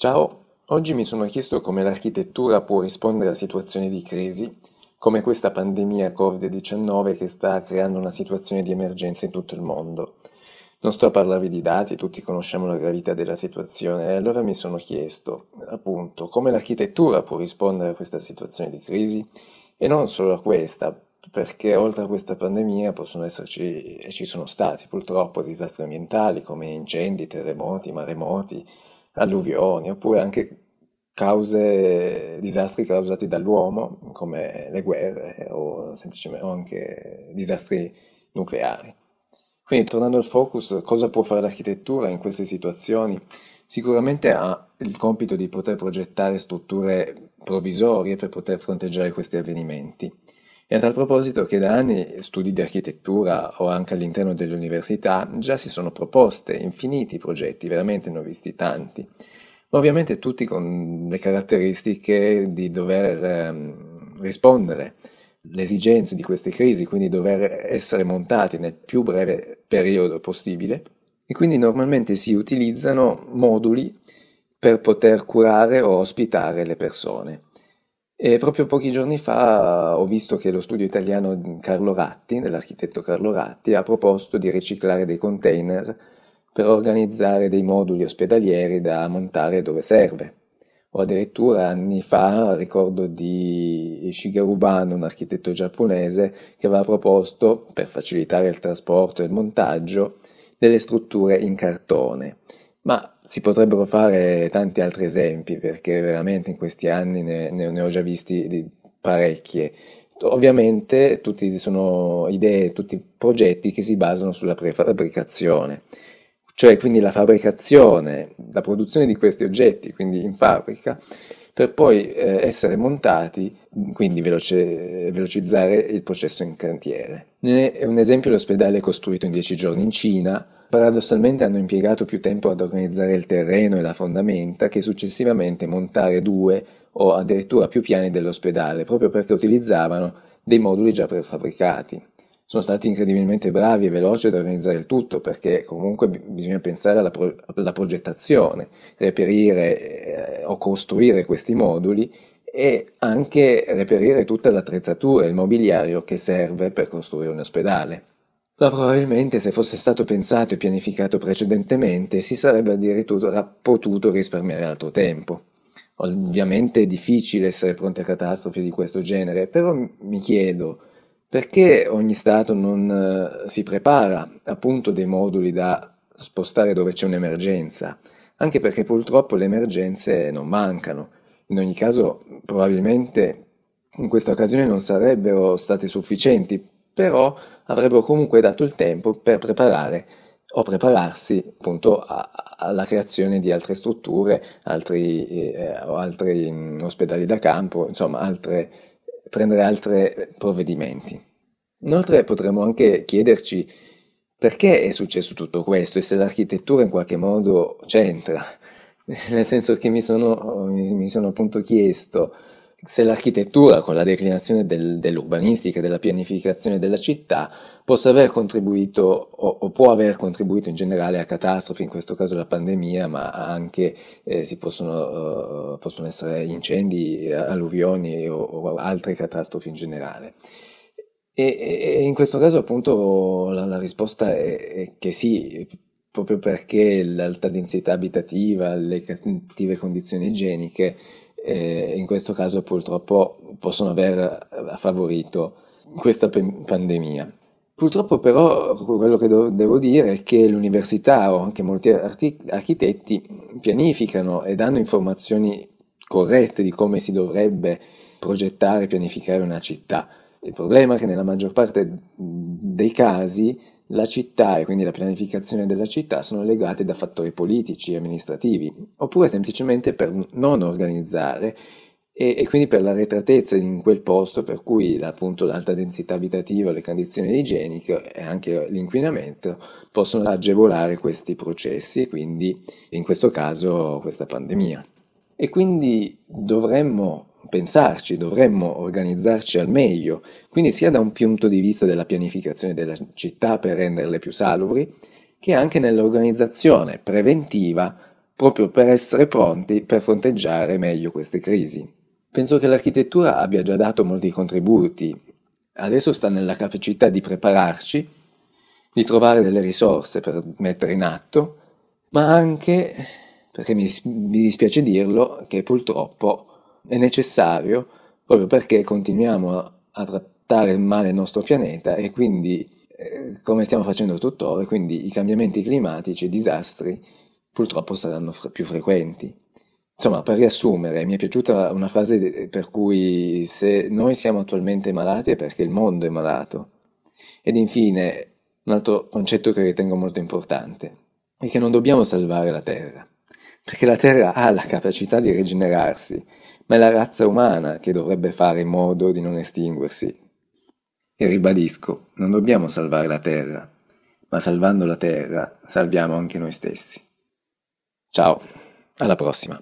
Ciao, oggi mi sono chiesto come l'architettura può rispondere a situazioni di crisi, come questa pandemia Covid-19 che sta creando una situazione di emergenza in tutto il mondo. Non sto a parlarvi di dati, tutti conosciamo la gravità della situazione, e allora mi sono chiesto, appunto, come l'architettura può rispondere a questa situazione di crisi e non solo a questa, perché oltre a questa pandemia possono esserci, e ci sono stati purtroppo, disastri ambientali come incendi, terremoti, maremoti, alluvioni, oppure anche cause, disastri causati dall'uomo, come le guerre o semplicemente o anche disastri nucleari. Quindi tornando al focus, cosa può fare l'architettura in queste situazioni? Sicuramente ha il compito di poter progettare strutture provvisorie per poter fronteggiare questi avvenimenti. E a tal proposito che da anni studi di architettura o anche all'interno delle università già si sono proposte infiniti progetti, veramente ne ho visti tanti, ma ovviamente tutti con le caratteristiche di dover ehm, rispondere alle esigenze di queste crisi, quindi dover essere montati nel più breve periodo possibile e quindi normalmente si utilizzano moduli per poter curare o ospitare le persone. E proprio pochi giorni fa ho visto che lo studio italiano Carlo Ratti, dell'architetto Carlo Ratti, ha proposto di riciclare dei container per organizzare dei moduli ospedalieri da montare dove serve. O addirittura anni fa ricordo di Shigeru Bano, un architetto giapponese, che aveva proposto, per facilitare il trasporto e il montaggio, delle strutture in cartone. Ma si potrebbero fare tanti altri esempi, perché veramente in questi anni ne, ne, ne ho già visti parecchie. Ovviamente tutti sono idee, tutti progetti che si basano sulla prefabbricazione, cioè quindi la fabbricazione, la produzione di questi oggetti, quindi in fabbrica, per poi eh, essere montati, quindi veloce, velocizzare il processo in cantiere. Ne è un esempio l'ospedale costruito in dieci giorni in Cina, paradossalmente hanno impiegato più tempo ad organizzare il terreno e la fondamenta che successivamente montare due o addirittura più piani dell'ospedale, proprio perché utilizzavano dei moduli già prefabbricati sono stati incredibilmente bravi e veloci ad organizzare il tutto perché comunque bisogna pensare alla, pro- alla progettazione, reperire eh, o costruire questi moduli e anche reperire tutta l'attrezzatura, il mobiliario che serve per costruire un ospedale. Ma probabilmente se fosse stato pensato e pianificato precedentemente si sarebbe addirittura potuto risparmiare altro tempo. Ovviamente è difficile essere pronti a catastrofi di questo genere, però mi chiedo, perché ogni Stato non eh, si prepara appunto dei moduli da spostare dove c'è un'emergenza? Anche perché purtroppo le emergenze non mancano. In ogni caso, probabilmente in questa occasione non sarebbero state sufficienti, però avrebbero comunque dato il tempo per preparare o prepararsi appunto a, alla creazione di altre strutture, altri, eh, altri mh, mm, ospedali da campo, insomma altre prendere altri provvedimenti. Inoltre potremmo anche chiederci perché è successo tutto questo e se l'architettura in qualche modo c'entra. Nel senso che mi sono, mi sono appunto chiesto se l'architettura, con la declinazione del, dell'urbanistica della pianificazione della città, possa aver contribuito o, o, può aver contribuito in generale a catastrofi, in questo caso la pandemia, ma anche eh, possono, uh, possono, essere incendi, alluvioni o, o, altre catastrofi in generale. E, e in questo caso appunto la, la risposta è, è che sì, proprio perché l'alta densità abitativa, le cattive condizioni igieniche eh, in questo caso purtroppo possono aver favorito questa pandemia. Purtroppo però quello che do- devo dire è che l'università o anche molti arti- architetti pianificano e danno informazioni corrette di come si dovrebbe progettare e pianificare una città. Il problema è che nella maggior parte dei casi la città e quindi la pianificazione della città sono legate da fattori politici e amministrativi, oppure semplicemente per non organizzare e, e quindi per l'arretratezza in quel posto per cui appunto l'alta densità abitativa, le condizioni igieniche e anche l'inquinamento possono agevolare questi processi e quindi in questo caso questa pandemia. E quindi dovremmo pensarci, dovremmo organizzarci al meglio, quindi sia da un punto di vista della pianificazione della città per renderle più salubri, che anche nell'organizzazione preventiva proprio per essere pronti per fronteggiare meglio queste crisi. Penso che l'architettura abbia già dato molti contributi, adesso sta nella capacità di prepararci, di trovare delle risorse per mettere in atto, ma anche, perché mi, dispiace dirlo, che purtroppo è necessario proprio perché continuiamo a trattare male il nostro pianeta e quindi eh, come stiamo facendo tuttora, quindi i cambiamenti climatici, i disastri purtroppo saranno fre- più frequenti. Insomma, per riassumere, mi è piaciuta una frase per cui se noi siamo attualmente malati è perché il mondo è malato. Ed infine, un altro concetto che ritengo molto importante è che non dobbiamo salvare la Terra, perché la Terra ha la capacità di rigenerarsi, ma è la razza umana che dovrebbe fare in modo di non estinguersi. E ribadisco, non dobbiamo salvare la Terra, ma salvando la Terra salviamo anche noi stessi. Ciao, alla prossima.